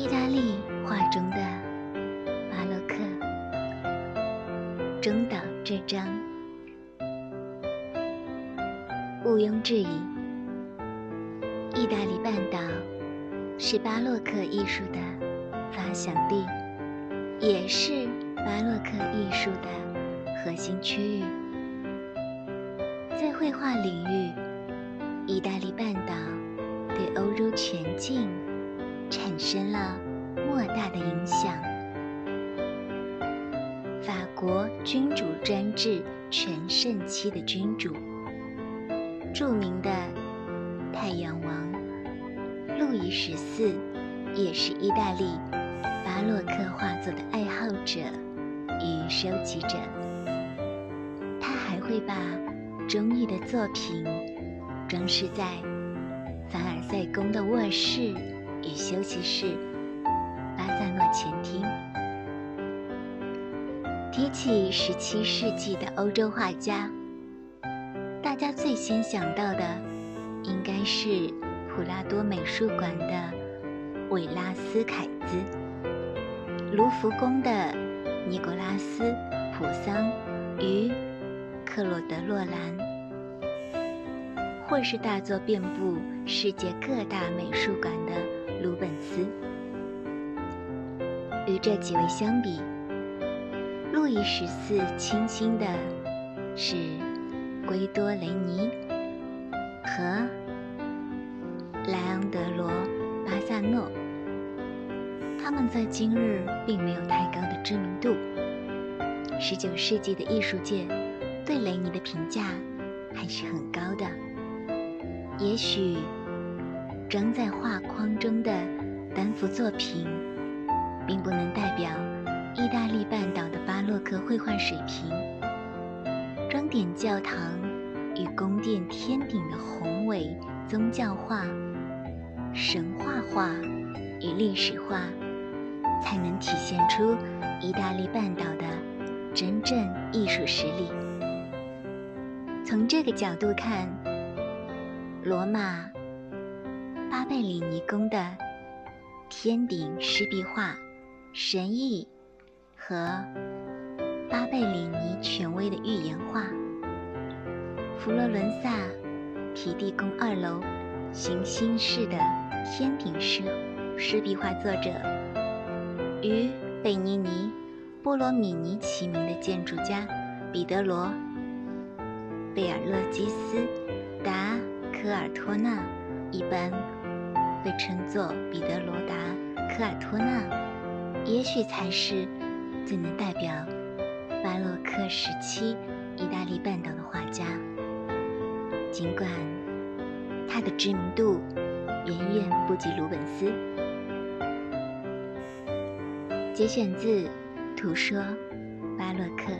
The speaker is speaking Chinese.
意大利画中的巴洛克。中岛这张，毋庸置疑，意大利半岛是巴洛克艺术的发祥地，也是巴洛克艺术的核心区域。在绘画领域，意大利半岛对欧洲全境产生了莫大的影响。法国君主专制全盛期的君主，著名的太阳王路易十四，也是意大利巴洛克画作的爱好者与收集者。他还会把中意的作品装饰在凡尔赛宫的卧室与休息室、巴萨诺前厅。提起十七世纪的欧洲画家，大家最先想到的应该是普拉多美术馆的韦拉斯凯兹、卢浮宫的尼古拉斯·普桑与克洛德·洛兰，或是大作遍布世界各大美术馆的鲁本斯。与这几位相比，路易十四倾心的是圭多·雷尼和莱昂德罗·巴萨诺，他们在今日并没有太高的知名度。十九世纪的艺术界对雷尼的评价还是很高的。也许装在画框中的单幅作品，并不能代表。意大利半岛的巴洛克绘画水平，装点教堂与宫殿天顶的宏伟宗教画、神话画与历史画，才能体现出意大利半岛的真正艺术实力。从这个角度看，罗马巴贝里尼宫的天顶湿壁画神意。和巴贝里尼权威的预言画，佛罗伦萨皮蒂宫二楼行星式的天顶石石壁画作者，与贝尼尼波罗米尼齐名的建筑家彼得罗贝尔勒基斯达科尔托纳，一般被称作彼得罗达科尔托纳，也许才是。最能代表巴洛克时期意大利半岛的画家，尽管他的知名度远远不及鲁本斯。节选自《图说巴洛克》。